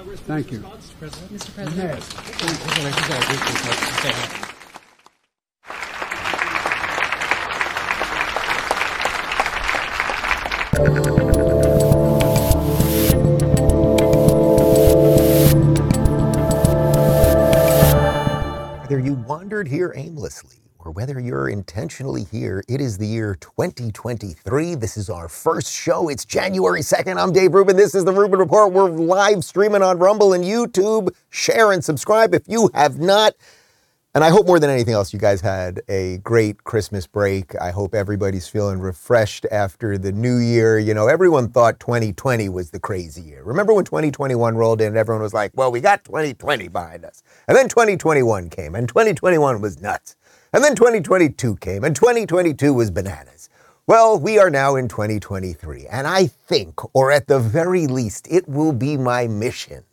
Congress. Thank you. Mr. President. Mr. President. Whether you're intentionally here, it is the year 2023. This is our first show. It's January 2nd. I'm Dave Rubin. This is the Rubin Report. We're live streaming on Rumble and YouTube. Share and subscribe if you have not. And I hope more than anything else, you guys had a great Christmas break. I hope everybody's feeling refreshed after the new year. You know, everyone thought 2020 was the crazy year. Remember when 2021 rolled in and everyone was like, well, we got 2020 behind us. And then 2021 came and 2021 was nuts. And then 2022 came and 2022 was bananas. Well, we are now in 2023. And I think, or at the very least, it will be my mission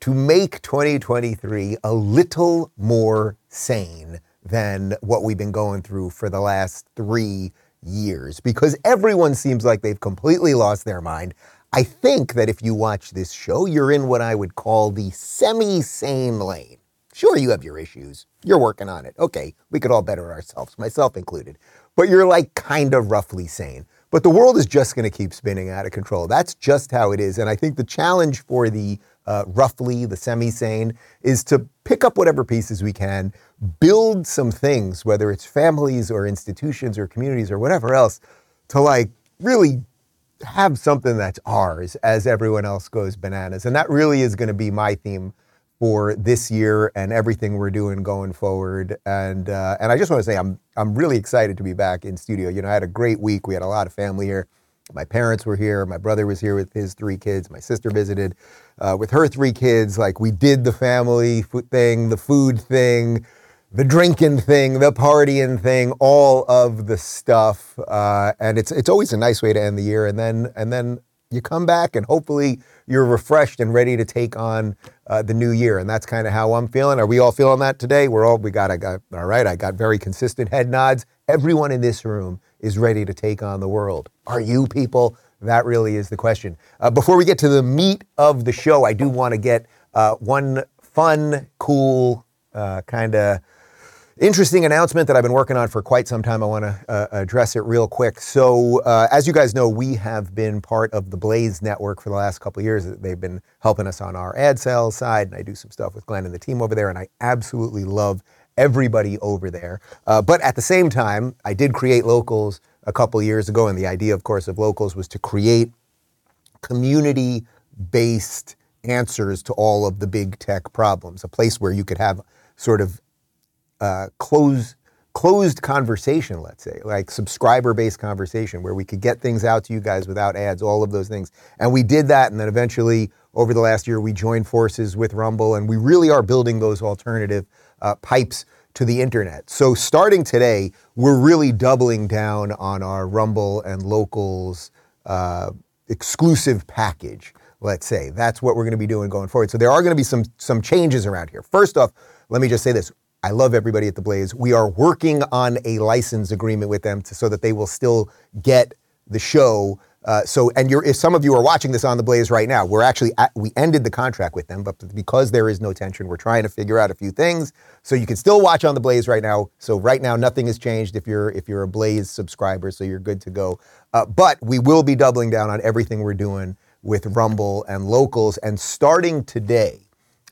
to make 2023 a little more sane than what we've been going through for the last three years because everyone seems like they've completely lost their mind. I think that if you watch this show, you're in what I would call the semi sane lane. Sure, you have your issues. You're working on it. Okay, we could all better ourselves, myself included. But you're like kind of roughly sane. But the world is just going to keep spinning out of control. That's just how it is. And I think the challenge for the uh, roughly, the semi sane, is to pick up whatever pieces we can, build some things, whether it's families or institutions or communities or whatever else, to like really have something that's ours as everyone else goes bananas. And that really is going to be my theme for this year and everything we're doing going forward. And uh, and I just want to say I'm I'm really excited to be back in studio. You know, I had a great week. We had a lot of family here. My parents were here. My brother was here with his three kids. My sister visited uh, with her three kids. Like we did the family thing, the food thing, the drinking thing, the partying thing, all of the stuff. Uh, and it's it's always a nice way to end the year. And then and then you come back and hopefully you're refreshed and ready to take on uh, the new year. And that's kind of how I'm feeling. Are we all feeling that today? We're all, we got, I got, all right, I got very consistent head nods. Everyone in this room is ready to take on the world. Are you people? That really is the question. Uh, before we get to the meat of the show, I do want to get uh, one fun, cool, uh, kind of interesting announcement that I've been working on for quite some time. I want to uh, address it real quick. So, uh, as you guys know, we have been part of the Blaze Network for the last couple years. They've been helping us on our ad sales side, and I do some stuff with Glenn and the team over there, and I absolutely love everybody over there. Uh, but at the same time, I did create Locals a couple years ago, and the idea, of course, of Locals was to create community based answers to all of the big tech problems, a place where you could have sort of uh, close, closed conversation, let's say, like subscriber based conversation, where we could get things out to you guys without ads, all of those things. And we did that. And then eventually, over the last year, we joined forces with Rumble, and we really are building those alternative uh, pipes to the internet. So starting today, we're really doubling down on our Rumble and Locals uh, exclusive package. Let's say that's what we're going to be doing going forward. So there are going to be some some changes around here. First off, let me just say this: I love everybody at the Blaze. We are working on a license agreement with them to, so that they will still get the show. Uh, so, and if some of you are watching this on the Blaze right now, we're actually at, we ended the contract with them, but because there is no tension, we're trying to figure out a few things. So you can still watch on the Blaze right now. So right now, nothing has changed if you're if you're a Blaze subscriber, so you're good to go. Uh, but we will be doubling down on everything we're doing with Rumble and Locals, and starting today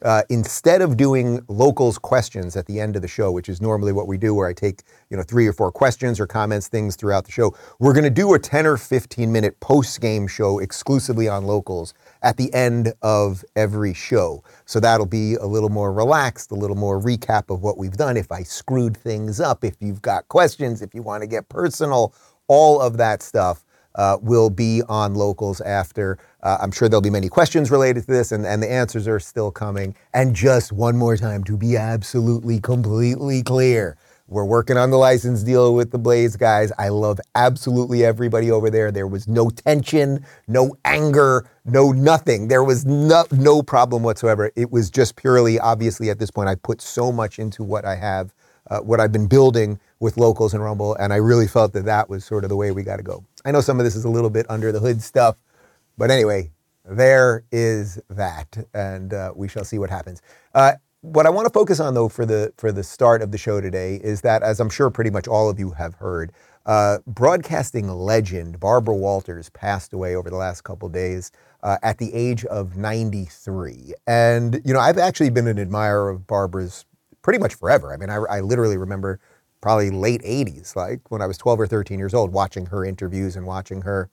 uh, instead of doing locals questions at the end of the show, which is normally what we do, where I take you know three or four questions or comments, things throughout the show, we're going to do a 10 or 15 minute post game show exclusively on locals at the end of every show. So that'll be a little more relaxed, a little more recap of what we've done. If I screwed things up, if you've got questions, if you want to get personal, all of that stuff uh, will be on locals after. Uh, I'm sure there'll be many questions related to this, and, and the answers are still coming. And just one more time to be absolutely, completely clear. We're working on the license deal with the Blaze guys. I love absolutely everybody over there. There was no tension, no anger, no nothing. There was no, no problem whatsoever. It was just purely, obviously, at this point, I put so much into what I have, uh, what I've been building with locals and Rumble, and I really felt that that was sort of the way we got to go. I know some of this is a little bit under the hood stuff, but anyway, there is that, and uh, we shall see what happens. Uh, what I want to focus on, though, for the for the start of the show today is that, as I'm sure pretty much all of you have heard, uh, broadcasting legend Barbara Walters passed away over the last couple days uh, at the age of 93. And you know, I've actually been an admirer of Barbara's pretty much forever. I mean, I, I literally remember probably late 80s, like when I was 12 or 13 years old, watching her interviews and watching her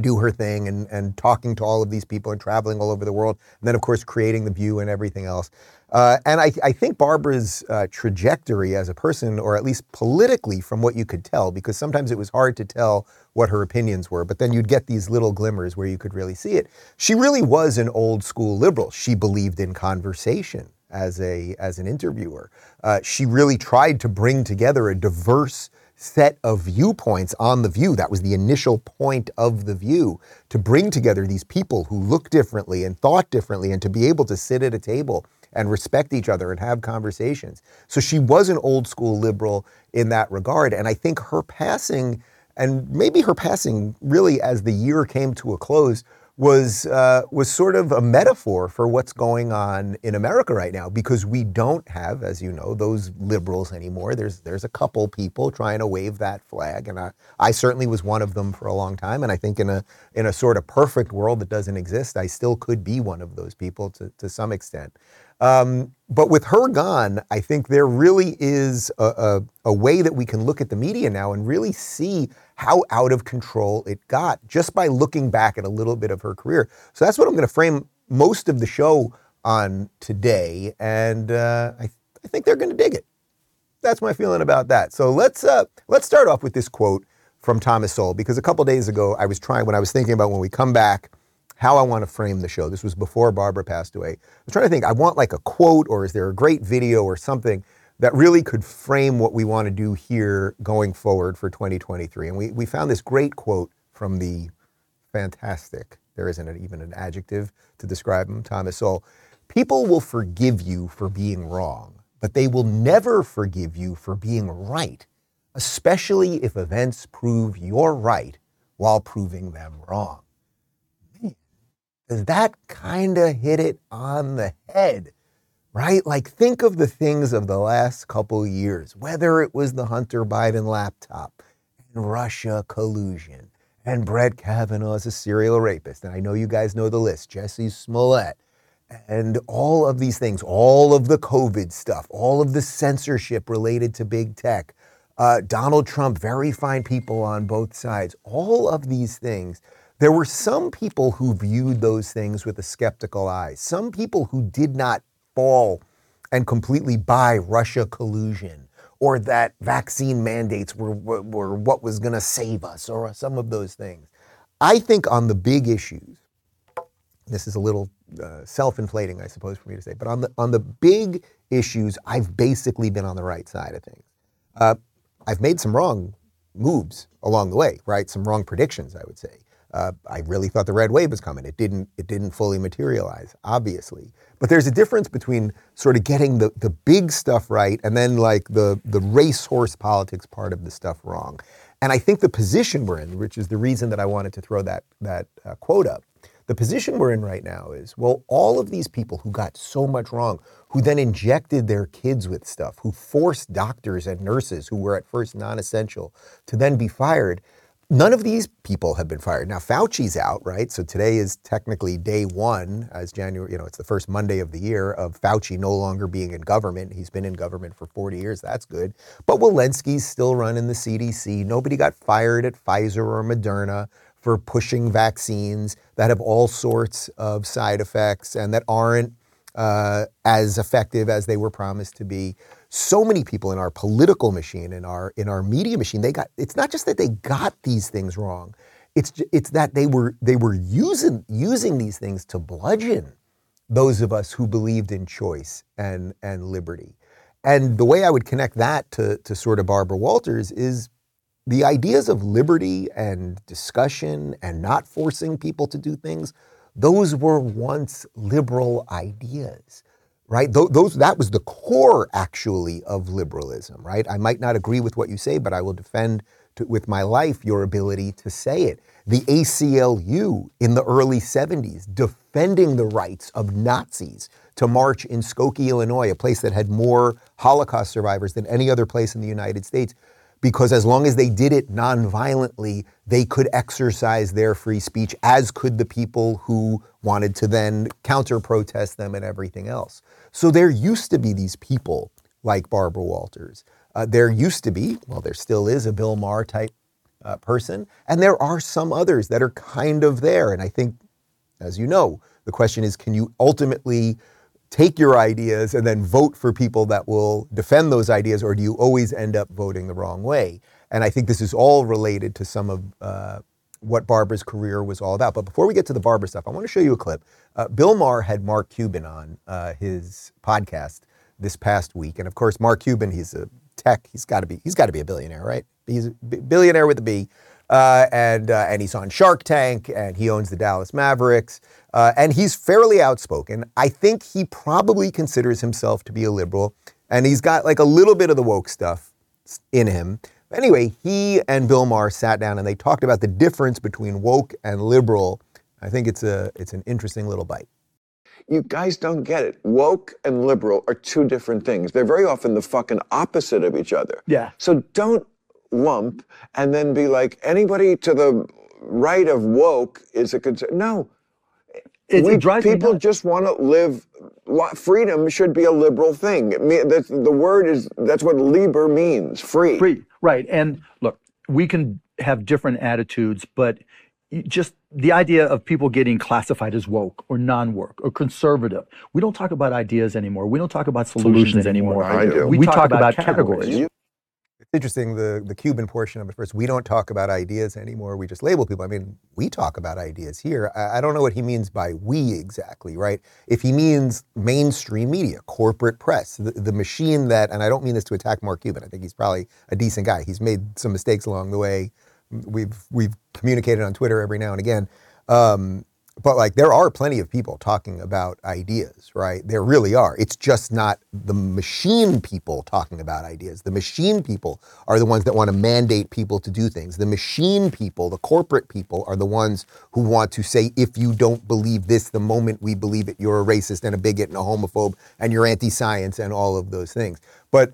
do her thing and, and talking to all of these people and traveling all over the world. And then, of course, creating The View and everything else. Uh, and I, I, think Barbara's uh, trajectory as a person, or at least politically, from what you could tell, because sometimes it was hard to tell what her opinions were, but then you'd get these little glimmers where you could really see it. She really was an old school liberal. She believed in conversation as a as an interviewer. Uh, she really tried to bring together a diverse set of viewpoints on the view. That was the initial point of the view to bring together these people who look differently and thought differently and to be able to sit at a table and respect each other and have conversations. So she was an old school liberal in that regard. And I think her passing, and maybe her passing really as the year came to a close, was uh, was sort of a metaphor for what's going on in America right now because we don't have, as you know, those liberals anymore. There's there's a couple people trying to wave that flag, and I, I certainly was one of them for a long time. And I think in a in a sort of perfect world that doesn't exist, I still could be one of those people to to some extent. Um, but with her gone, I think there really is a, a, a, way that we can look at the media now and really see how out of control it got just by looking back at a little bit of her career. So that's what I'm going to frame most of the show on today, and uh, I, I, think they're going to dig it. That's my feeling about that. So let's uh, let's start off with this quote from Thomas Sowell because a couple days ago I was trying when I was thinking about when we come back how I want to frame the show. This was before Barbara passed away. I was trying to think, I want like a quote or is there a great video or something that really could frame what we want to do here going forward for 2023. And we, we found this great quote from the fantastic, there isn't even an adjective to describe him, Thomas Sowell. People will forgive you for being wrong, but they will never forgive you for being right, especially if events prove you're right while proving them wrong Does that kind of hit it on the head, right? Like, think of the things of the last couple years, whether it was the Hunter Biden laptop and Russia collusion and Brett Kavanaugh as a serial rapist. And I know you guys know the list Jussie Smollett and all of these things, all of the COVID stuff, all of the censorship related to big tech. Uh, Donald Trump, very fine people on both sides. All of these things there were some people who viewed those things with a skeptical eye, some people who did not fall and completely buy Russia collusion or that vaccine mandates were, were, were what was going to save us or some of those things. I think on the big issues, this is a little uh, self-inflating, I suppose, for me to say, but on the on the big issues, I've basically been on the right side of things. Uh, I've made some wrong moves along the way, right? Some wrong predictions, I would say. Uh, I really thought the red wave was coming. It didn't. It didn't fully materialize, obviously. But there's a difference between sort of getting the, the big stuff right and then like the the racehorse politics part of the stuff wrong. And I think the position we're in, which is the reason that I wanted to throw that that uh, quote up, the position we're in right now is well, all of these people who got so much wrong, who then injected their kids with stuff, who forced doctors and nurses who were at first non-essential to then be fired None of these people have been fired. Now Fauci's out, right? So today is technically day one, as January, you know, it's the first Monday of the year of Fauci no longer being in government. He's been in government for 40 years. That's good. But Walensky's still running the CDC. Nobody got fired at Pfizer or Moderna for pushing vaccines that have all sorts of side effects and that aren't uh, as effective as they were promised to be so many people in our political machine, in our in our media machine, they got. It's not just that they got these things wrong. It's it's that they were they were using using these things to bludgeon those of us who believed in choice and and liberty. And the way I would connect that to to sort of Barbara Walters is the ideas of liberty and discussion and not forcing people to do things. Those were once liberal ideas right? Th- those that was the core actually of liberalism, right? I might not agree with what you say, but I will defend to, with my life your ability to say it. The ACLU in the early 70s defending the rights of Nazis to march in Skokie, Illinois, a place that had more Holocaust survivors than any other place in the United States because as long as they did it nonviolently, they could exercise their free speech, as could the people who wanted to then counter protest them and everything else. So there used to be these people like Barbara Walters. Uh, there used to be, well, there still is a Bill Maher type uh, person, and there are some others that are kind of there. And I think, as you know, the question is can you ultimately take your ideas and then vote for people that will defend those ideas, or do you always end up voting the wrong way? And I think this is all related to some of uh, what Barbara's career was all about. But before we get to the Barbara stuff, I want to show you a clip. Uh, Bill Maher had Mark Cuban on uh, his podcast this past week, and of course, Mark Cuban, he's a tech. He's got to be. He's got to be a billionaire, right? He's a billionaire with a B. Uh, and uh, and he's on Shark Tank, and he owns the Dallas Mavericks, uh, and he's fairly outspoken. I think he probably considers himself to be a liberal, and he's got like a little bit of the woke stuff in him. Anyway, he and Bill Maher sat down and they talked about the difference between woke and liberal. I think it's a it's an interesting little bite. You guys don't get it. Woke and liberal are two different things. They're very often the fucking opposite of each other. Yeah. So don't lump and then be like anybody to the right of woke is a concern. No. It, we, it drives me people nuts. just want to live. Freedom should be a liberal thing. It mean- that's- The word is that's what liber means. Free. free right and look we can have different attitudes but just the idea of people getting classified as woke or non-woke or conservative we don't talk about ideas anymore we don't talk about solutions, anymore I do. we, talk, about, categories, You- It's interesting the the Cuban portion of it first. We don't talk about ideas anymore. We just label people. I mean, we talk about ideas here. I, I don't know what he means by we exactly, right? If he means mainstream media, corporate press, the, the machine that, and I don't mean this to attack Mark Cuban. I think he's probably a decent guy. He's made some mistakes along the way. We've we've communicated on Twitter every now and again. Um, but like there are plenty of people talking about ideas, right? There really are. It's just not the machine people talking about ideas. The machine people are the ones that want to mandate people to do things. The machine people, the corporate people, are the ones who want to say, if you don't believe this, the moment we believe it, you're a racist and a bigot and a homophobe and you're anti science and all of those things. But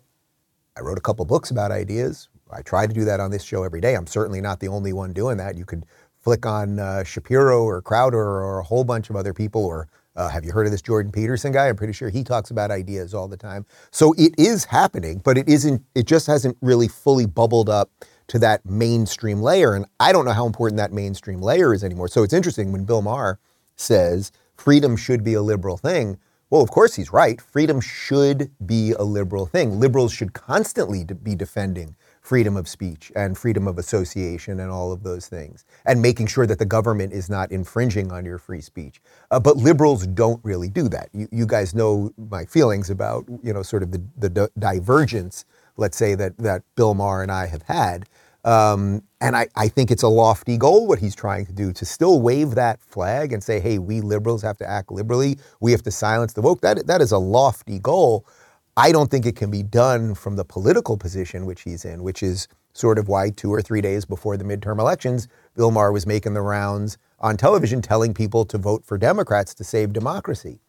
I wrote a couple books about ideas. I try to do that on this show every day. I'm certainly not the only one doing that. You could flick on uh, Shapiro or Crowder or a whole bunch of other people. Or uh, have you heard of this Jordan Peterson guy? I'm pretty sure he talks about ideas all the time. So it is happening, but it isn't. It just hasn't really fully bubbled up to that mainstream layer. And I don't know how important that mainstream layer is anymore. So it's interesting when Bill Maher says freedom should be a liberal thing. Well, of course he's right. Freedom should be a liberal thing. Liberals should constantly be defending freedom of speech and freedom of association and all of those things, and making sure that the government is not infringing on your free speech. Uh, but liberals don't really do that. You, you guys know my feelings about you know sort of the, the di- divergence, let's say that that Bill Maher and I have had. Um, and I, I think it's a lofty goal what he's trying to do to still wave that flag and say, hey, we liberals have to act liberally. We have to silence the woke. That, that is a lofty goal. I don't think it can be done from the political position which he's in, which is sort of why two or three days before the midterm elections, Bill Maher was making the rounds on television telling people to vote for Democrats to save democracy.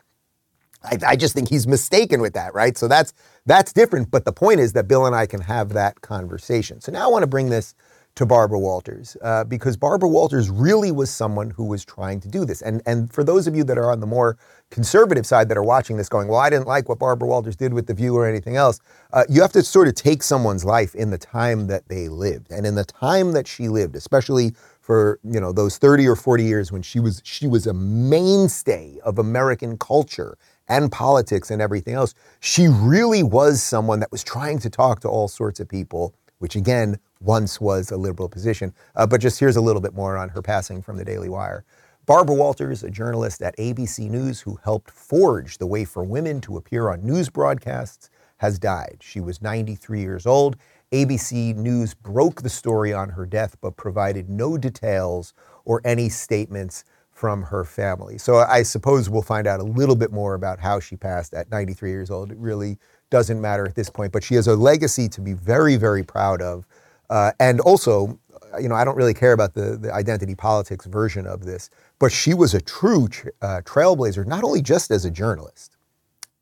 I, I just think he's mistaken with that, right? So that's that's different. But the point is that Bill and I can have that conversation. So now I want to bring this to Barbara Walters uh, because Barbara Walters really was someone who was trying to do this. And and for those of you that are on the more conservative side that are watching this, going, well, I didn't like what Barbara Walters did with the View or anything else. Uh, you have to sort of take someone's life in the time that they lived, and in the time that she lived, especially for you know those 30 or 40 years when she was she was a mainstay of American culture and politics and everything else. She really was someone that was trying to talk to all sorts of people, which again once was a liberal position. Uh, but just here's a little bit more on her passing from the Daily Wire. Barbara Walters, a journalist at ABC News who helped forge the way for women to appear on news broadcasts, has died. She was 93 years old. ABC News broke the story on her death, but provided no details or any statements from her family. So I suppose we'll find out a little bit more about how she passed at 93 years old. It really doesn't matter at this point, but she has a legacy to be very, very proud of. Uh, and also, you know, I don't really care about the, the identity politics version of this, but she was a true tr- uh, trailblazer, not only just as a journalist,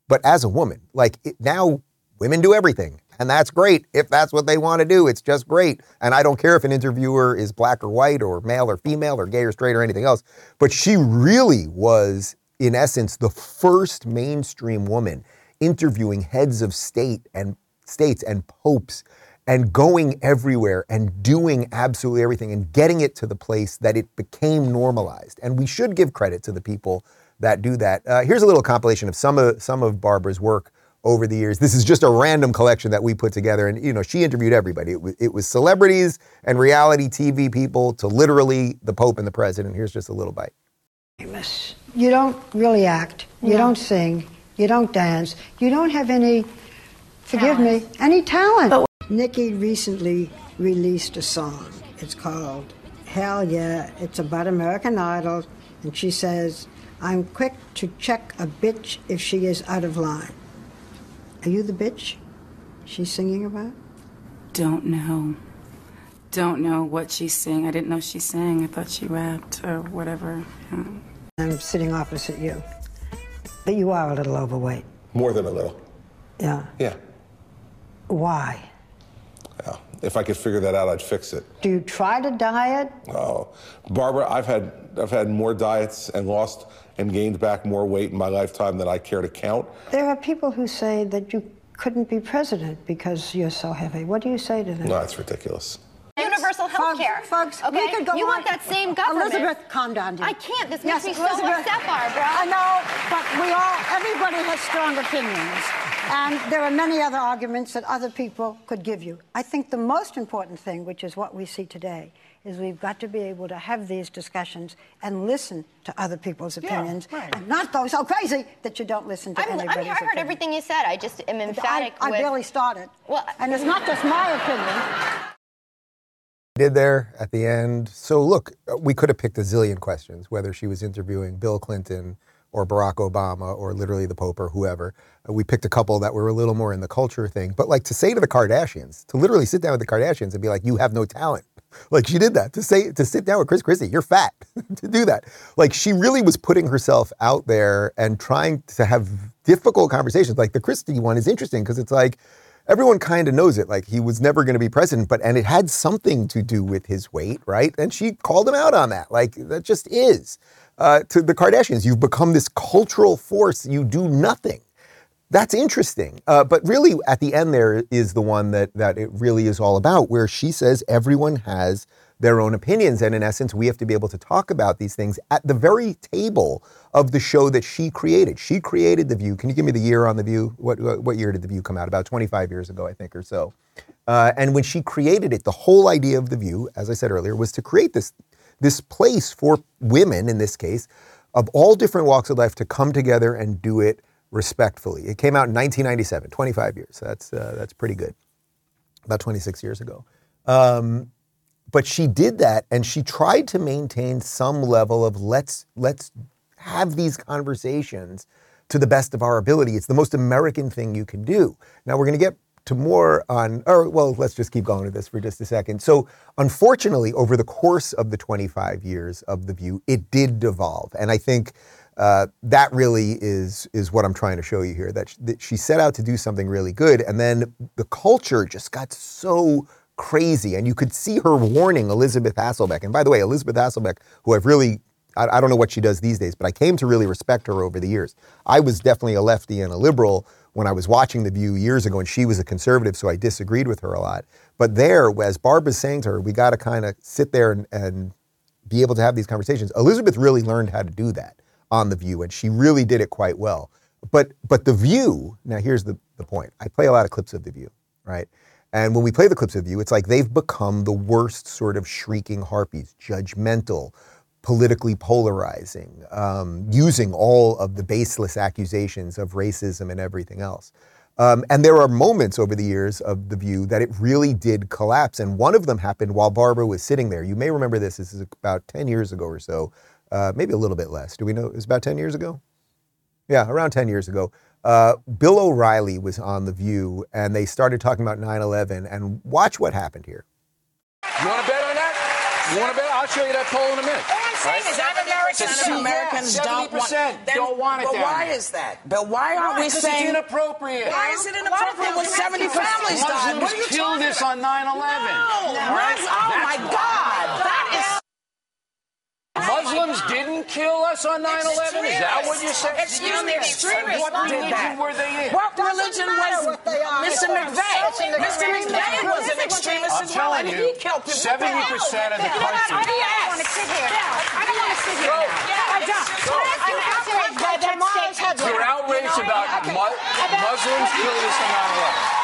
but as a woman. Like it, now, women do everything. And that's great if that's what they want to do. It's just great. And I don't care if an interviewer is black or white or male or female or gay or straight or anything else. But she really was, in essence, the first mainstream woman interviewing heads of state and states and popes and going everywhere and doing absolutely everything and getting it to the place that it became normalized. And we should give credit to the people that do that. Uh, here's a little compilation of some of some of Barbara's work over the years. This is just a random collection that we put together, and you know she interviewed everybody. It was, it was celebrities and reality TV people to literally the Pope and the President. Here's just a little bite. famous. You don't really act. You No. don't sing. You don't dance. You don't have any, forgive me, any talent. But Nikki recently released a song. It's called Hell Yeah. It's about American Idol. And she says, I'm quick to check a bitch if she is out of line. Are you the bitch she's singing about? Don't know. Don't know what she's saying. I didn't know she sang. I thought she rapped or whatever. Yeah. I'm sitting opposite you. But you are a little overweight. More than a little. Yeah. Yeah. Why? yeah. If I could figure that out, I'd fix it. Do you try to diet? Oh, Barbara, I've had I've had more diets and lost and gained back more weight in my lifetime than I care to count. There are people who say that you couldn't be president because you're so heavy. What do you say to them? No, that's ridiculous. Universal health care. Folks, okay? we could go you on. want that same government. Elizabeth, calm down, dear. I can't. This Yes, makes me so upset, Barbara. I know, but we all, everybody has strong opinions. And there are many other arguments that other people could give you. I think the most important thing, which is what we see today, is we've got to be able to have these discussions and listen to other people's opinions and not go so crazy that you don't listen to I'm, I anybody's mean, I heard opinion. everything you said. I just am emphatic I, I with. barely started. Well- and it's not just my opinion. Did there at the end. So look, we could have picked a zillion questions, whether she was interviewing Bill Clinton or Barack Obama or literally the Pope or whoever. Uh, We picked a couple that were a little more in the culture thing. But like to say to the Kardashians, to literally sit down with the Kardashians and be like, you have no talent. Like she did that. To say to sit down with Chris Christie, you're fat. to do that. Like she really was putting herself out there and trying to have difficult conversations. Like the Christie one is interesting because it's like everyone kind of knows it. Like he was never going to be president, but and it had something to do with his weight, right? And she called him out on that. Like that just is. Uh, to the Kardashians, you've become this cultural force. You do nothing. That's interesting. Uh, but really, at the end, there is the one that that it really is all about, where she says everyone has their own opinions, and in essence, we have to be able to talk about these things at the very table of the show that she created. She created The View. Can you give me the year on The View? What what, year did The View come out? About 25 years ago, I think, or so. Uh, and when she created it, the whole idea of The View, as I said earlier, was to create this this place for women, in this case, of all different walks of life, to come together and do it respectfully. It came out in 1997, 25 years. That's uh, that's pretty good. About 26 years ago. Um, but she did that, and she tried to maintain some level of let's let's have these conversations to the best of our ability. It's the most American thing you can do. Now we're going to get to more on, or well, let's just keep going with this for just a second. So, unfortunately, over the course of the 25 years of The View, it did devolve, and I think uh, that really is is what I'm trying to show you here. That, sh- that she set out to do something really good, and then the culture just got so crazy, and you could see her warning Elisabeth Hasselbeck. And by the way, Elisabeth Hasselbeck, who I've really I, I don't know what she does these days, but I came to really respect her over the years. I was definitely a lefty and a liberal when I was watching The View years ago, and she was a conservative, so I disagreed with her a lot. But there, as Barbara's saying to her, we got to kind of sit there and, and be able to have these conversations. Elizabeth really learned how to do that on The View, and she really did it quite well. But but The View, now here's the, the point. I play a lot of clips of The View, right? And when we play the clips of you, it's like they've become the worst sort of shrieking harpies, judgmental, politically polarizing, um, using all of the baseless accusations of racism and everything else. Um, and there are moments over the years of The View that it really did collapse. And one of them happened while Barbara was sitting there. You may remember this. This is about 10 years ago or so, uh, maybe a little bit less. Do we know? It was about 10 years ago? Yeah, around 10 years ago. Uh, Bill O'Reilly was on The View and they started talking about 9 11. And watch what happened here. You want to bet on that? You want to bet? I'll show you that poll in a minute. All I'm saying is that Americans, See, yeah, Americans don't want. 70% don't want it But down why there. is that? But why aren't we Because saying it's inappropriate. Why is it inappropriate when 70 families died? What are you Muslims killed talking us on 9/11. No, All right? Mus- oh my That's God, that is. Muslims didn't kill us on 9/11. Is that what you're saying? Excuse me, extremists What religion that. were they in? What religion was Mr. McVeigh? Mr. McVeigh was an extremist I'm as well, telling and you, he killed people. 70% of the You country- I don't want to sit here. I don't want to sit here I don't. I'm outraged by tomorrow's headline. You're outraged about okay. mu- About- Muslims killing us on 9/11.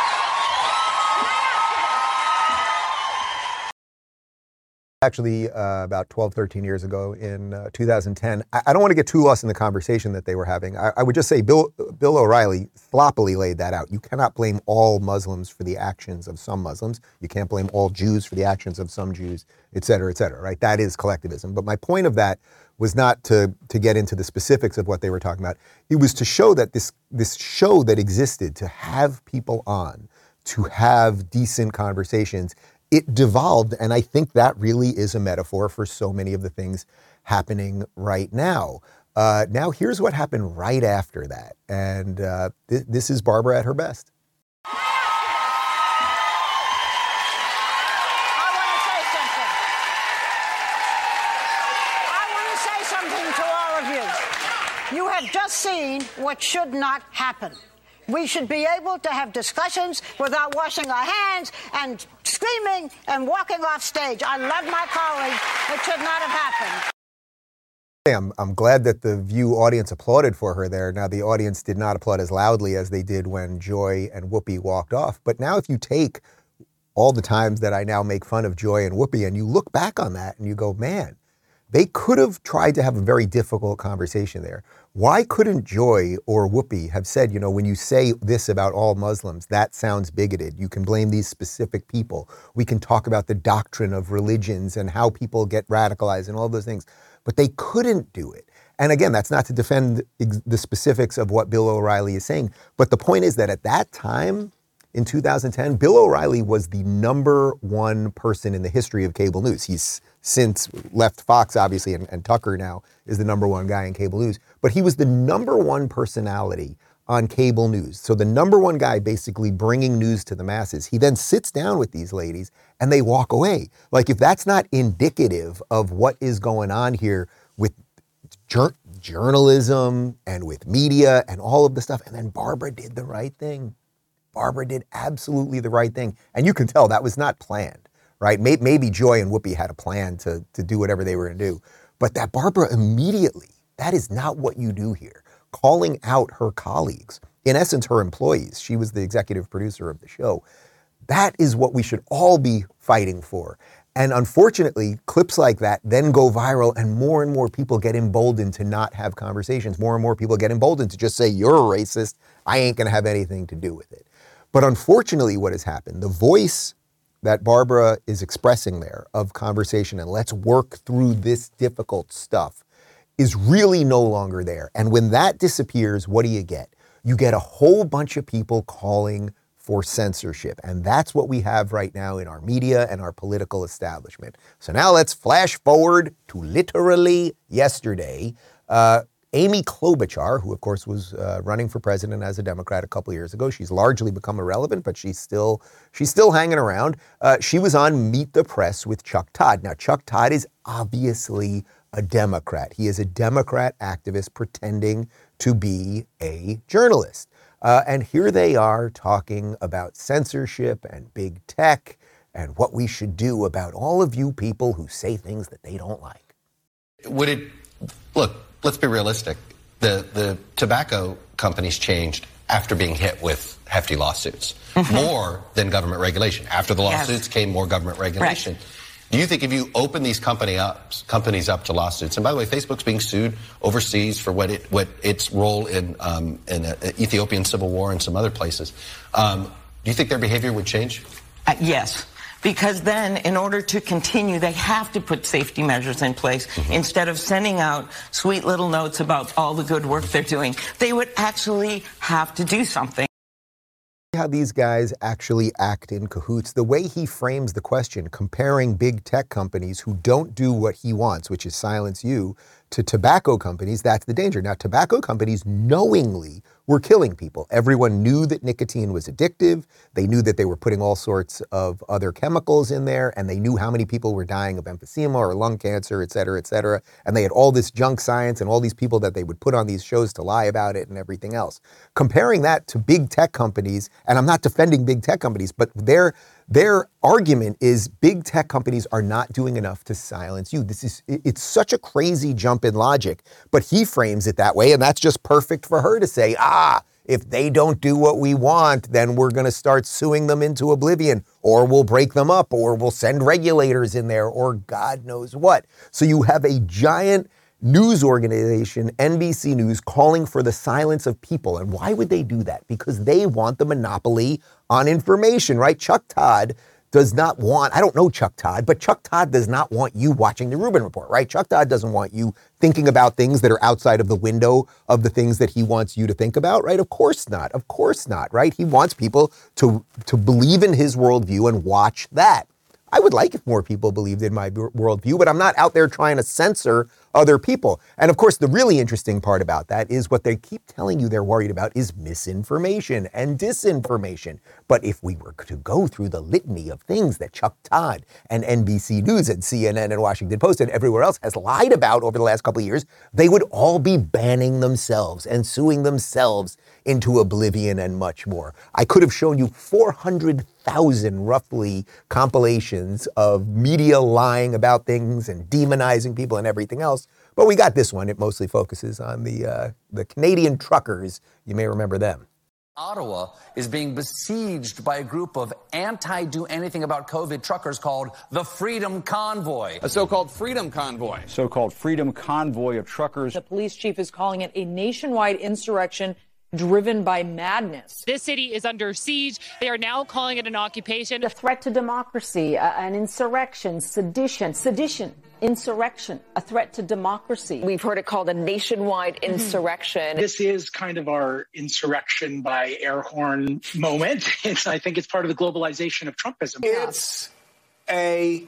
Actually, uh, about 12, 13 years ago in uh, 2010, I, I don't want to get too lost in the conversation that they were having. I, I would just say Bill, Bill O'Reilly sloppily laid that out. You cannot blame all Muslims for the actions of some Muslims. You can't blame all Jews for the actions of some Jews, et cetera, et cetera, right? That is collectivism. But my point of that was not to, to get into the specifics of what they were talking about. It was to show that this, this show that existed, to have people on, to have decent conversations, it devolved. And I think that really is a metaphor for so many of the things happening right now. Uh, now, here's what happened right after that. And uh, th- this is Barbara at her best. You have just seen what should not happen. We should be able to have discussions without washing our hands and screaming and walking off stage. I love my colleagues. It should not have happened. I'm, I'm glad that the View audience applauded for her there. Now, the audience did not applaud as loudly as they did when Joy and Whoopi walked off. But now, if you take all the times that I now make fun of Joy and Whoopi and you look back on that and you go, man, they could have tried to have a very difficult conversation there. Why couldn't Joy or Whoopi have said, you know, when you say this about all Muslims, that sounds bigoted. You can blame these specific people. We can talk about the doctrine of religions and how people get radicalized and all those things. But they couldn't do it. And again, that's not to defend the specifics of what Bill O'Reilly is saying. But the point is that at that time, in 2010, Bill O'Reilly was the number one person in the history of cable news. He's since left Fox, obviously, and, and Tucker now is the number one guy in cable news. But he was the number one personality on cable news. So the number one guy basically bringing news to the masses. He then sits down with these ladies and they walk away. Like if that's not indicative of what is going on here with jour- journalism and with media and all of the stuff. And then Barbara did the right thing. Barbara did absolutely the right thing. And you can tell that was not planned, right? May- Maybe Joy and Whoopi had a plan to, to do whatever they were going to do. But that Barbara immediately, that is not what you do here. Calling out her colleagues, in essence, her employees, she was the executive producer of the show. That is what we should all be fighting for. And unfortunately, clips like that then go viral, and more and more people get emboldened to not have conversations. More and more people get emboldened to just say, You're a racist. I ain't going to have anything to do with it. But unfortunately, what has happened, the voice that Barbara is expressing there of conversation and let's work through this difficult stuff is really no longer there. And when that disappears, what do you get? You get a whole bunch of people calling for censorship. And that's what we have right now in our media and our political establishment. So now let's flash forward to literally yesterday. Uh, Amy Klobuchar, who of course was uh, running for president as a Democrat a couple years ago, she's largely become irrelevant, but she's still she's still hanging around. Uh, she was on Meet the Press with Chuck Todd. Now Chuck Todd is obviously a Democrat. He is a Democrat activist pretending to be a journalist. Uh, and here they are talking about censorship and big tech and what we should do about all of you people who say things that they don't like. Would it look? Let's be realistic. The the tobacco companies changed after being hit with hefty lawsuits, more than government regulation. After the Yes. lawsuits came more government regulation. Do you think if you open these company up, companies up to lawsuits, and by the way, Facebook's being sued overseas for what it what its role in um, in uh, Ethiopian civil war and some other places, um, do you think their behavior would change? Uh, yes. Because then, in order to continue, they have to put safety measures in place. Mm-hmm. Instead of sending out sweet little notes about all the good work they're doing, they would actually have to do something. how these guys actually act in cahoots. The way he frames the question, comparing big tech companies who don't do what he wants, which is silence you, to tobacco companies, that's the danger. Now, tobacco companies knowingly were killing people. Everyone knew that nicotine was addictive. They knew that they were putting all sorts of other chemicals in there, and they knew how many people were dying of emphysema or lung cancer, et cetera, et cetera. And they had all this junk science and all these people that they would put on these shows to lie about it and everything else. Comparing that to big tech companies, and I'm not defending big tech companies, but their their argument is big tech companies are not doing enough to silence you. This is it's such a crazy jump in logic, but he frames it that way and that's just perfect for her to say, "Ah, if they don't do what we want, then we're going to start suing them into oblivion, or we'll break them up, or we'll send regulators in there, or God knows what. So you have a giant news organization, NBC News, calling for the silence of people. And why would they do that? Because they want the monopoly on information, right? Chuck Todd does not want, I don't know Chuck Todd, but Chuck Todd does not want you watching the Rubin Report, right? Chuck Todd doesn't want you thinking about things that are outside of the window of the things that he wants you to think about, right? Of course not. Of course not, right? He wants people to, to believe in his worldview and watch that. I would like if more people believed in my worldview, but I'm not out there trying to censor other people. And of course, the really interesting part about that is what they keep telling you they're worried about is misinformation and disinformation. But if we were to go through the litany of things that Chuck Todd and NBC News and CNN and Washington Post and everywhere else has lied about over the last couple of years, they would all be banning themselves and suing themselves into oblivion and much more. I could have shown you 400,000 roughly compilations of media lying about things and demonizing people and everything else. But we got this one. It mostly focuses on the, uh, the Canadian truckers. You may remember them. Ottawa is being besieged by a group of anti do anything about COVID truckers called the Freedom Convoy. A so called Freedom Convoy. So called Freedom Convoy of truckers. The police chief is calling it a nationwide insurrection driven by madness. This city is under siege. They are now calling it an occupation. A threat to democracy, uh, an insurrection, sedition, sedition, insurrection, a threat to democracy. We've heard it called a nationwide Mm-hmm. insurrection. This is kind of our insurrection by air horn moment. It's, I think it's part of the globalization of Trumpism. It's a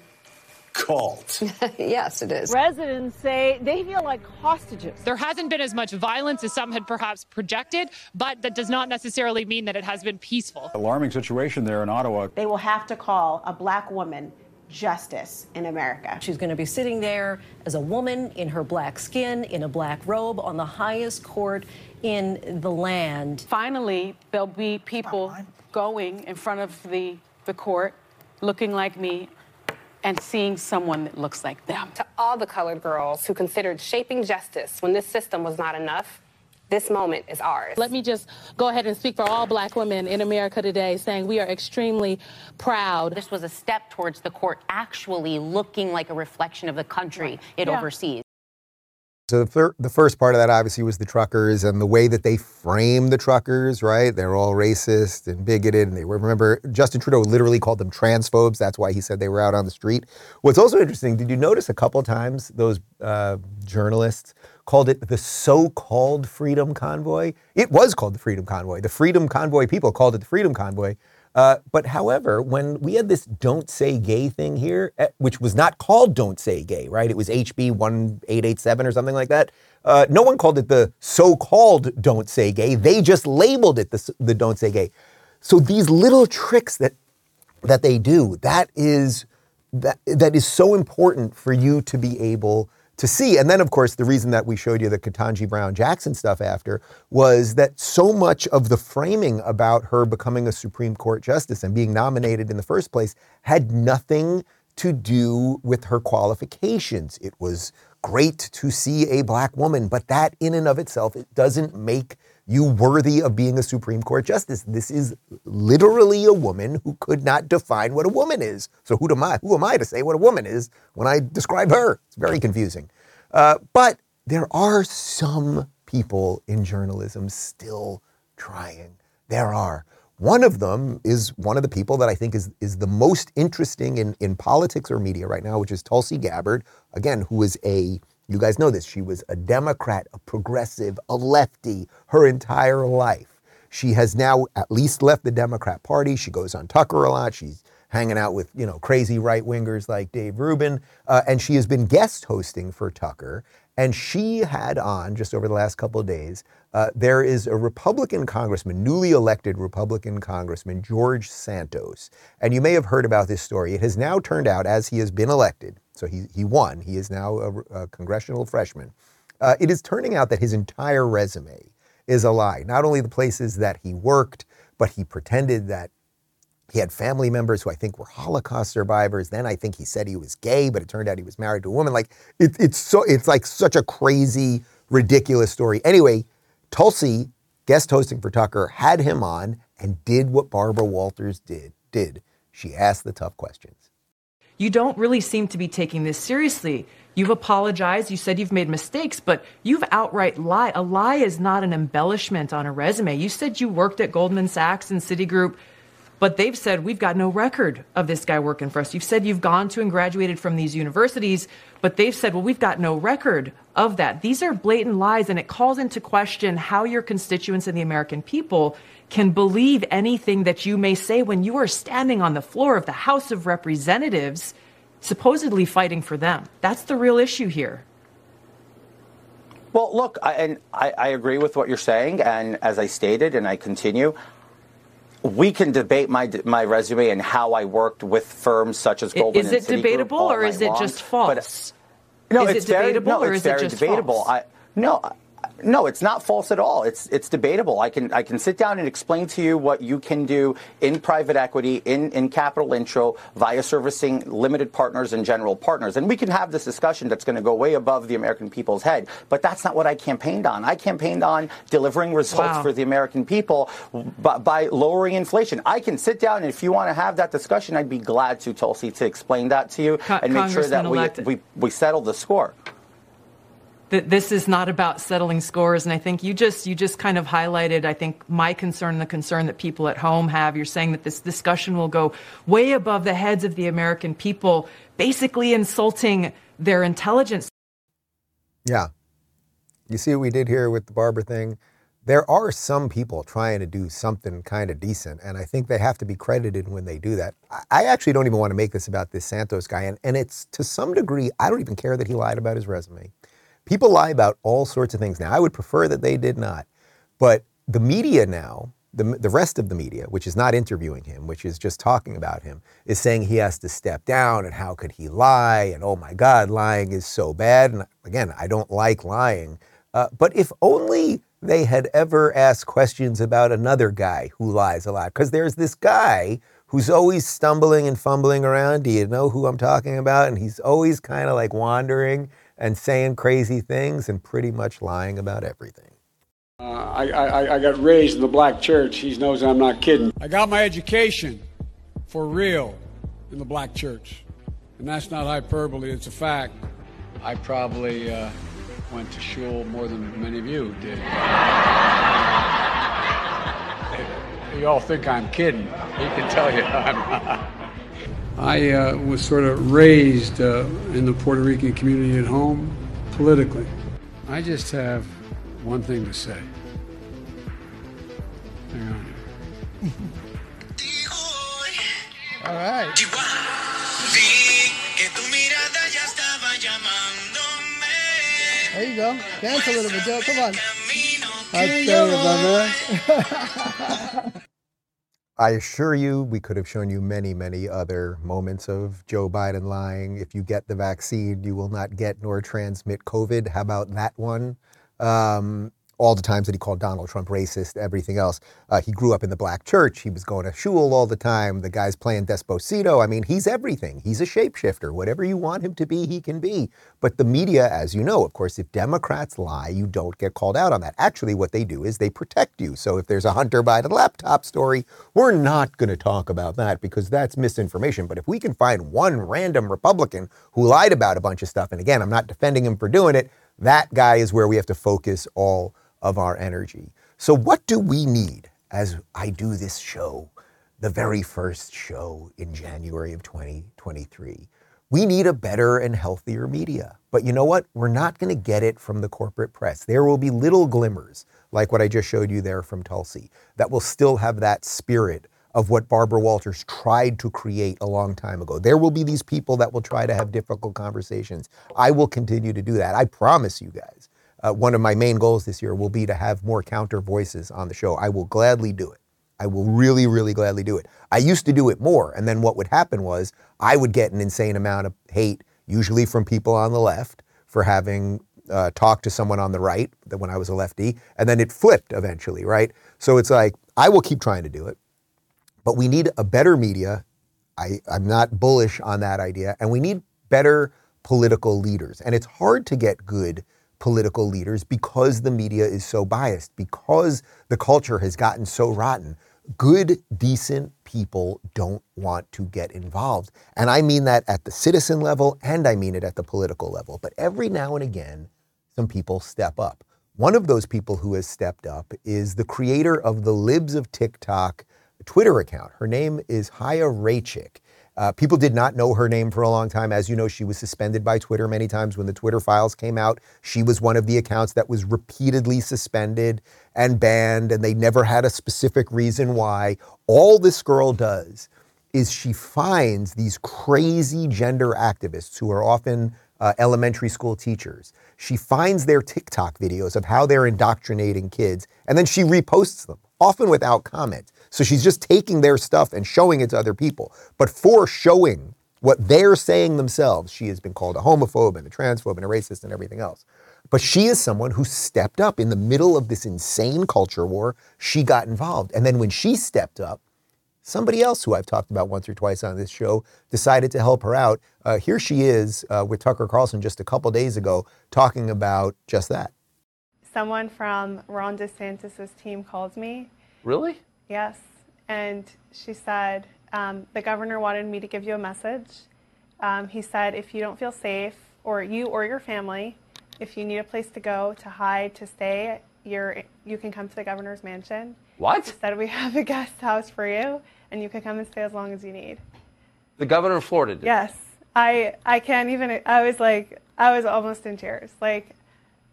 cult. yes, it is. Residents say they feel like hostages. There hasn't been as much violence as some had perhaps projected, but that does not necessarily mean that it has been peaceful. Alarming situation there in Ottawa. They will have to call a black woman justice in America. She's going to be sitting there as a woman in her black skin, in a black robe, on the highest court in the land. Finally, there'll be people going in front of the, the court looking like me and seeing someone that looks like them. To all the colored girls who considered shaping justice when this system was not enough, this moment is ours. Let me just go ahead and speak for all black women in America today, saying we are extremely proud. This was a step towards the court actually looking like a reflection of the country it Yeah. oversees. So the, fir- the first part of that obviously was the truckers and the way that they frame the truckers, right? They're all racist and bigoted. And they were, remember, Justin Trudeau literally called them transphobes. That's why he said they were out on the street. What's also interesting, did you notice a couple times those uh, journalists called it the so-called Freedom Convoy? It was called the Freedom Convoy. The Freedom Convoy people called it the Freedom Convoy. Uh, but however, when we had this "Don't Say Gay" thing here, eh, which was not called "Don't Say Gay," right? It was HB 1887 or something like that. Uh, no one called it the so-called "Don't Say Gay." They just labeled it the, the "Don't Say Gay." So these little tricks that that they do, that is that that is so important for you to be able to see. And then, of course, the reason that we showed you the Ketanji Brown Jackson stuff after was that so much of the framing about her becoming a Supreme Court justice and being nominated in the first place had nothing to do with her qualifications. It was great to see a black woman, but that in and of itself, it doesn't make you worthy of being a Supreme Court justice. This is literally a woman who could not define what a woman is. So who am I? Who am I to say what a woman is when I describe her? It's very confusing. Uh, but there are some people in journalism still trying. There are. One of them is one of the people that I think is, is the most interesting in, in politics or media right now, which is Tulsi Gabbard, again, who is a, you guys know this, she was a Democrat, a progressive, a lefty her entire life. She has now at least left the Democrat Party. She goes on Tucker a lot. She's hanging out with you know crazy right wingers like Dave Rubin, uh, and she has been guest hosting for Tucker. And she had on just over the last couple of days. Uh, there is a Republican congressman, newly elected Republican congressman George Santos, and you may have heard about this story. It has now turned out, as he has been elected, so he he won. He is now a, a congressional freshman. Uh, it is turning out that his entire resume is a lie. Not only the places that he worked, but he pretended that he had family members who I think were Holocaust survivors. Then I think he said he was gay, but it turned out he was married to a woman. Like it, it's so it's like such a crazy, ridiculous story. Anyway, Tulsi, guest hosting for Tucker, had him on and did what Barbara Walters did. Did she asked the tough questions? You don't really seem to be taking this seriously. You've apologized. You said you've made mistakes, but you've outright lied. A lie is not an embellishment on a resume. You said you worked at Goldman Sachs and Citigroup, but they've said we've got no record of this guy working for us. You've said you've gone to and graduated from these universities, but they've said, well, we've got no record of that. These are blatant lies, and it calls into question how your constituents and the American people can believe anything that you may say when you are standing on the floor of the House of Representatives supposedly fighting for them. That's the real issue here. Well, look, I, and I, I, agree with what you're saying, and as I stated, and I continue, we can debate my my resume and how I worked with firms such as Goldman. Is it debatable, or is it long. just false? But, no, is it's it debatable, very, no, or it's is very it just debatable. false? I, no, no, it's not false at all. It's it's debatable. I can I can sit down and explain to you what you can do in private equity, in in capital intro, via servicing limited partners and general partners, and we can have this discussion that's going to go way above the American people's head. But that's not what I campaigned on. I campaigned on delivering results Wow. for the American people by, by lowering inflation. I can sit down and if you want to have that discussion, I'd be glad to, Tulsi, to explain that to you and make sure that we, we we settle the score. That this is not about settling scores and i think you just you just kind of highlighted i think my concern and the concern that people at home have you're saying that this discussion will go way above the heads of the american people basically insulting their intelligence Yeah. You see what we did here with the Barbara thing? There are some people trying to do something kind of decent, and I think they have to be credited when they do that. I- actually don't even want to make this about this Santos guy, and, and it's to some degree, I don't even care that he lied about his resume. People lie about all sorts of things. Now, I would prefer that they did not. But the media now, the, the rest of the media, which is not interviewing him, which is just talking about him, is saying he has to step down and how could he lie? And oh my God, lying is so bad. And again, I don't like lying. Uh, but if only they had ever asked questions about another guy who lies a lot, because there's this guy who's always stumbling and fumbling around. Do you know who I'm talking about? And he's always kind of like wandering and saying crazy things and pretty much lying about everything. Uh, I, I, I got raised in the black church. He knows I'm not kidding. I got my education for real in the black church. And that's not hyperbole, it's a fact. I probably uh, went to shul more than many of you did. you all think I'm kidding. He can tell you I'm not. I uh, was sort of raised uh, in the Puerto Rican community at home politically. I just have one thing to say. Hang on. All right. There you go. Dance a little bit, Joe. Come on. I'll tell you, my man. I assure you, we could have shown you many, many other moments of Joe Biden lying. If you get the vaccine, you will not get nor transmit COVID. How about that one? Um, all the times that he called Donald Trump racist, everything else. Uh, he grew up in the black church. He was going to shul all the time. The guy's playing Despacito. I mean, he's everything. He's a shapeshifter. Whatever you want him to be, he can be. But the media, as you know, of course, if Democrats lie, you don't get called out on that. Actually, what they do is they protect you. So if there's a Hunter Biden laptop story, we're not going to talk about that because that's misinformation. But if we can find one random Republican who lied about a bunch of stuff, and again, I'm not defending him for doing it, that guy is where we have to focus all of our energy. So, what do we need as I do this show, the very first show in January of 2023? We need a better and healthier media. But you know what? We're not going to get it from the corporate press. There will be little glimmers, like what I just showed you there from Tulsi, that will still have that spirit of what Barbara Walters tried to create a long time ago. There will be these people that will try to have difficult conversations. I will continue to do that. I promise you guys. Uh, one of my main goals this year will be to have more counter voices on the show. I will gladly do it. I will really, really gladly do it. I used to do it more. And then what would happen was I would get an insane amount of hate, usually from people on the left, for having uh, talked to someone on the right when I was a lefty. And then it flipped eventually, right? So it's like, I will keep trying to do it. But we need a better media. I, I'm not bullish on that idea. And we need better political leaders. And it's hard to get good political leaders because the media is so biased, because the culture has gotten so rotten good, decent people don't want to get involved. And I mean that at the citizen level and I mean it at the political level. But every now and again, some people step up. One of those people who has stepped up is the creator of the Libs of TikTok Twitter account. Her name is Chaya Raichik. Uh, people did not know her name for a long time. As you know, she was suspended by Twitter many times when the Twitter files came out. She was one of the accounts that was repeatedly suspended and banned, and they never had a specific reason why. All this girl does is she finds these crazy gender activists who are often uh, elementary school teachers. She finds their TikTok videos of how they're indoctrinating kids, and then she reposts them, often without comment. So she's just taking their stuff and showing it to other people. But for showing what they're saying themselves, she has been called a homophobe and a transphobe and a racist and everything else. But she is someone who stepped up in the middle of this insane culture war. She got involved. And then when she stepped up, somebody else who I've talked about once or twice on this show decided to help her out. Uh, here she is uh, with Tucker Carlson just a couple days ago talking about just that. Someone from Ron DeSantis' team called me. Really? Yes. And she said, um, The governor wanted me to give you a message. Um, he said, If you don't feel safe, or you or your family, if you need a place to go, to hide, to stay, you're, you can come to the governor's mansion. What? He said, We have a guest house for you, and you can come and stay as long as you need. The governor of Florida did. Yes. I, I can't even, I was like, I was almost in tears. Like,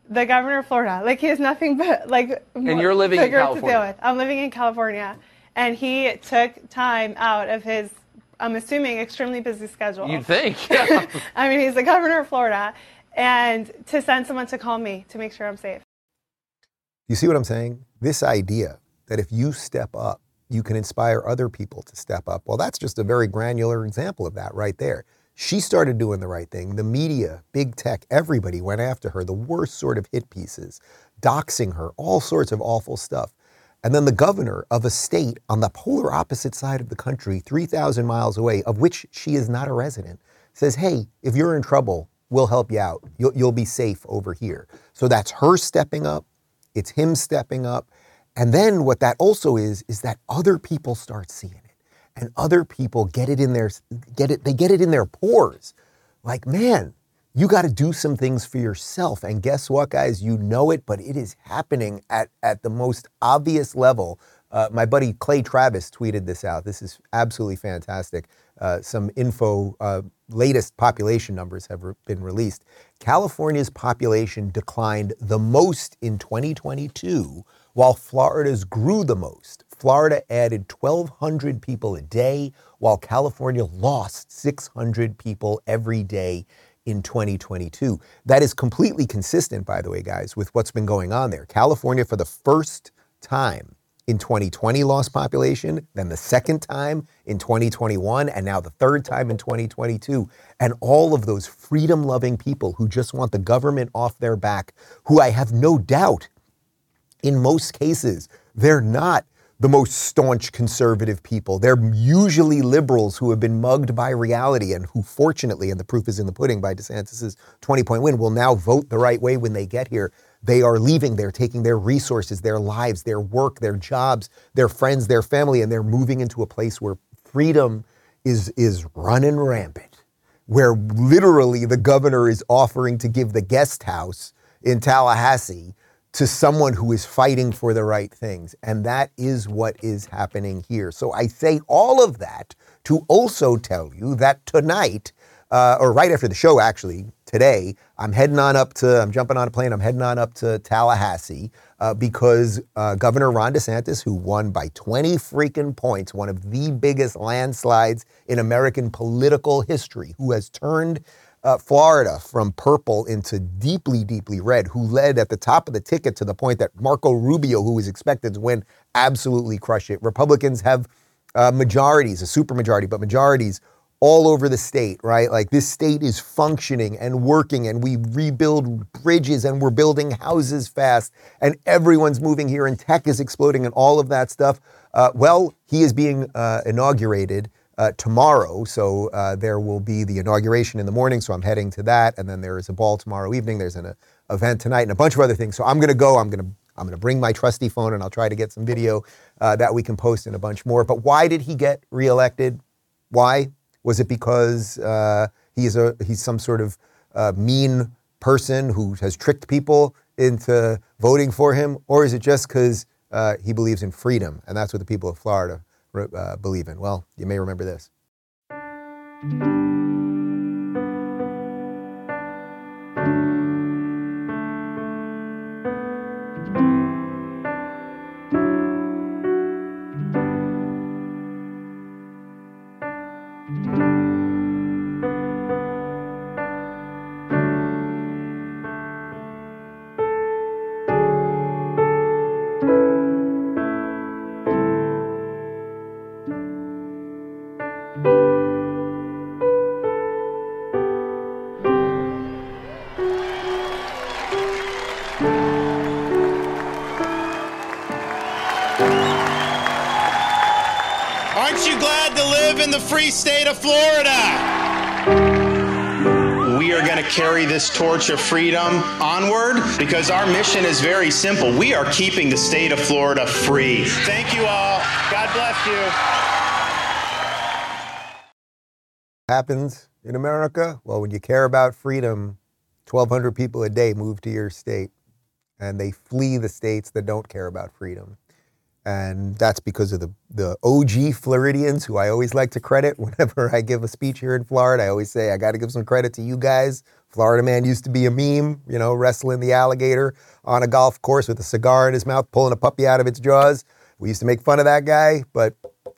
the governor of Florida, like, he has nothing but, like, and you're living in bigger to deal California. with. I'm living in California and he took time out of his i'm assuming extremely busy schedule You'd think. i mean he's the governor of florida and to send someone to call me to make sure i'm safe You see what I'm saying? This idea that if you step up, you can inspire other people to step up. Well, that's just a very granular example of that right there. She started doing the right thing. The media, big tech, everybody went after her, the worst sort of hit pieces, doxing her, all sorts of awful stuff. And then the governor of a state on the polar opposite side of the country, 3,000 miles away, of which she is not a resident, says, hey, if you're in trouble, we'll help you out. You'll, you'll be safe over here. So that's her stepping up. It's him stepping up. And then what that also is, is that other people start seeing it. And other people get it in their, get it, they get it in their pores. Like, man, you got to do some things for yourself. And guess what, guys? You know it, but it is happening at, at the most obvious level. Uh, my buddy Clay Travis tweeted this out. This is absolutely fantastic. Uh, some info, uh, latest population numbers have re- been released. California's population declined the most in 2022, while Florida's grew the most. Florida added 1,200 people a day, while California lost 600 people every day in 2022. That is completely consistent, by the way, guys, with what's been going on there. California, for the first time in 2020, lost population, then the second time in 2021, and now the third time in 2022. And all of those freedom loving people who just want the government off their back, who I have no doubt in most cases, they're not the most staunch conservative people. They're usually liberals who have been mugged by reality and who, fortunately, and the proof is in the pudding by DeSantis's 20 point win, will now vote the right way when they get here. They are leaving, they're taking their resources, their lives, their work, their jobs, their friends, their family, and they're moving into a place where freedom is, is running rampant, where literally the governor is offering to give the guest house in Tallahassee to someone who is fighting for the right things. And that is what is happening here. So I say all of that to also tell you that tonight, uh, or right after the show, actually, today, I'm heading on up to, I'm jumping on a plane, I'm heading on up to Tallahassee uh, because uh, Governor Ron DeSantis, who won by 20 freaking points, one of the biggest landslides in American political history, who has turned uh, Florida from purple into deeply, deeply red, who led at the top of the ticket to the point that Marco Rubio, who was expected to win, absolutely crushed it. Republicans have uh, majorities, a supermajority, but majorities all over the state, right? Like this state is functioning and working, and we rebuild bridges and we're building houses fast, and everyone's moving here, and tech is exploding, and all of that stuff. Uh, well, he is being uh, inaugurated uh, tomorrow, so uh, there will be the inauguration in the morning. So I'm heading to that, and then there is a ball tomorrow evening. There's an uh, event tonight, and a bunch of other things. So I'm going to go. I'm going to I'm going to bring my trusty phone, and I'll try to get some video uh, that we can post and a bunch more. But why did he get reelected? Why? Was it because uh, he's a he's some sort of uh, mean person who has tricked people into voting for him, or is it just because he believes in freedom and that's what the people of Florida uh, believe in? Well, you may remember this. Glad to live in the free state of Florida? We are going to carry this torch of freedom onward because our mission is very simple. We are keeping the state of Florida free. Thank you all. God bless you. happens in America? Well, when you care about freedom, 1,200 people a day move to your state and they flee the states that don't care about freedom. And that's because of the, the OG Floridians, who I always like to credit whenever I give a speech here in Florida. I always say, I got to give some credit to you guys. Florida man used to be a meme, you know, wrestling the alligator on a golf course with a cigar in his mouth, pulling a puppy out of its jaws. We used to make fun of that guy, but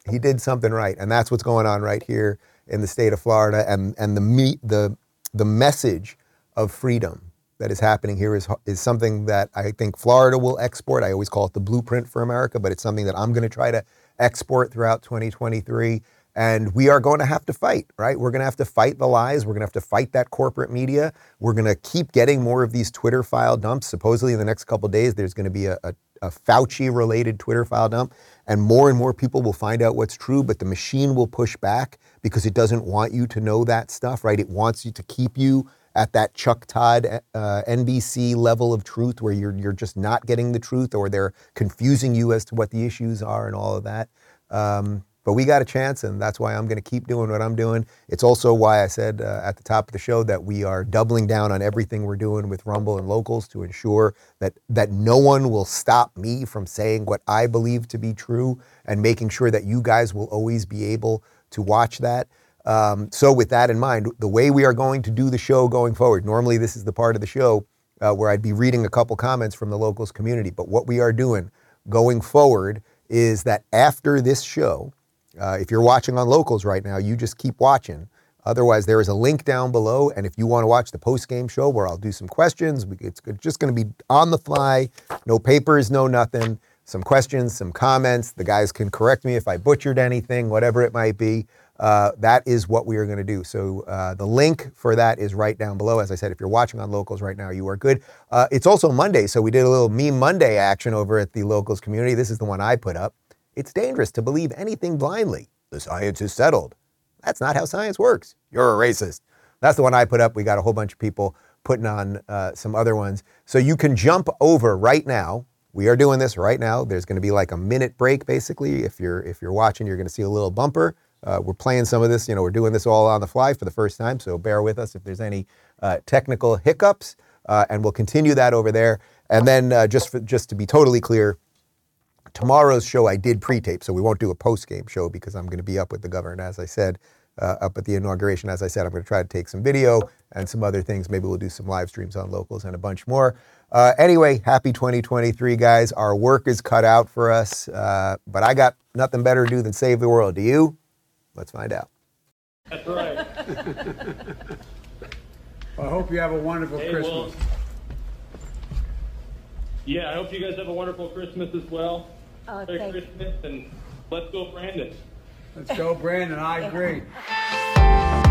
he did something right. And that's what's going on right here in the state of Florida. And, and the, me, the, the message of freedom that is happening here is, is something that I think Florida will export. I always call it the blueprint for America, but it's something that I'm going to try to export throughout 2023. And we are going to have to fight, right? We're going to have to fight the lies. We're going to have to fight that corporate media. We're going to keep getting more of these Twitter file dumps. Supposedly, in the next couple days, there's going to be a, a, a Fauci related Twitter file dump. And more and more people will find out what's true, but the machine will push back because it doesn't want you to know that stuff, right? It wants you to keep you at that Chuck Todd uh, NBC level of truth where you're, you're just not getting the truth or they're confusing you as to what the issues are and all of that. Um, but we got a chance, and that's why I'm going to keep doing what I'm doing. It's also why I said uh, at the top of the show that we are doubling down on everything we're doing with Rumble and Locals to ensure that that no one will stop me from saying what I believe to be true, and making sure that you guys will always be able to watch that. Um, so, with that in mind, the way we are going to do the show going forward, normally this is the part of the show uh, where I'd be reading a couple comments from the locals community. But what we are doing going forward is that after this show, uh, if you're watching on locals right now, you just keep watching. Otherwise, there is a link down below. And if you want to watch the post game show where I'll do some questions, it's just going to be on the fly, no papers, no nothing. Some questions, some comments. The guys can correct me if I butchered anything, whatever it might be. Uh, that is what we are going to do. So uh, the link for that is right down below. As I said, if you're watching on Locals right now, you are good. Uh, it's also Monday, so we did a little Meme Monday action over at the Locals community. This is the one I put up. It's dangerous to believe anything blindly. The science is settled. That's not how science works. You're a racist. That's the one I put up. We got a whole bunch of people putting on uh, some other ones. So you can jump over right now. We are doing this right now. There's going to be like a minute break, basically. If you're if you're watching, you're going to see a little bumper. Uh, we're playing some of this. You know, we're doing this all on the fly for the first time, so bear with us if there's any uh, technical hiccups, uh, and we'll continue that over there. And then uh, just for, just to be totally clear, tomorrow's show I did pre-tape, so we won't do a post-game show because I'm going to be up with the governor, as I said, uh, up at the inauguration. As I said, I'm going to try to take some video and some other things. Maybe we'll do some live streams on locals and a bunch more. Uh, anyway, happy 2023, guys. Our work is cut out for us, but I got nothing better to do than save the world. Do you? Let's find out. That's right. I hope you have a wonderful Hey, Christmas. well, yeah, I hope you guys have a wonderful Christmas as well. Oh, Merry thank- Christmas and let's go, Brandon. Let's go, Brandon. I agree.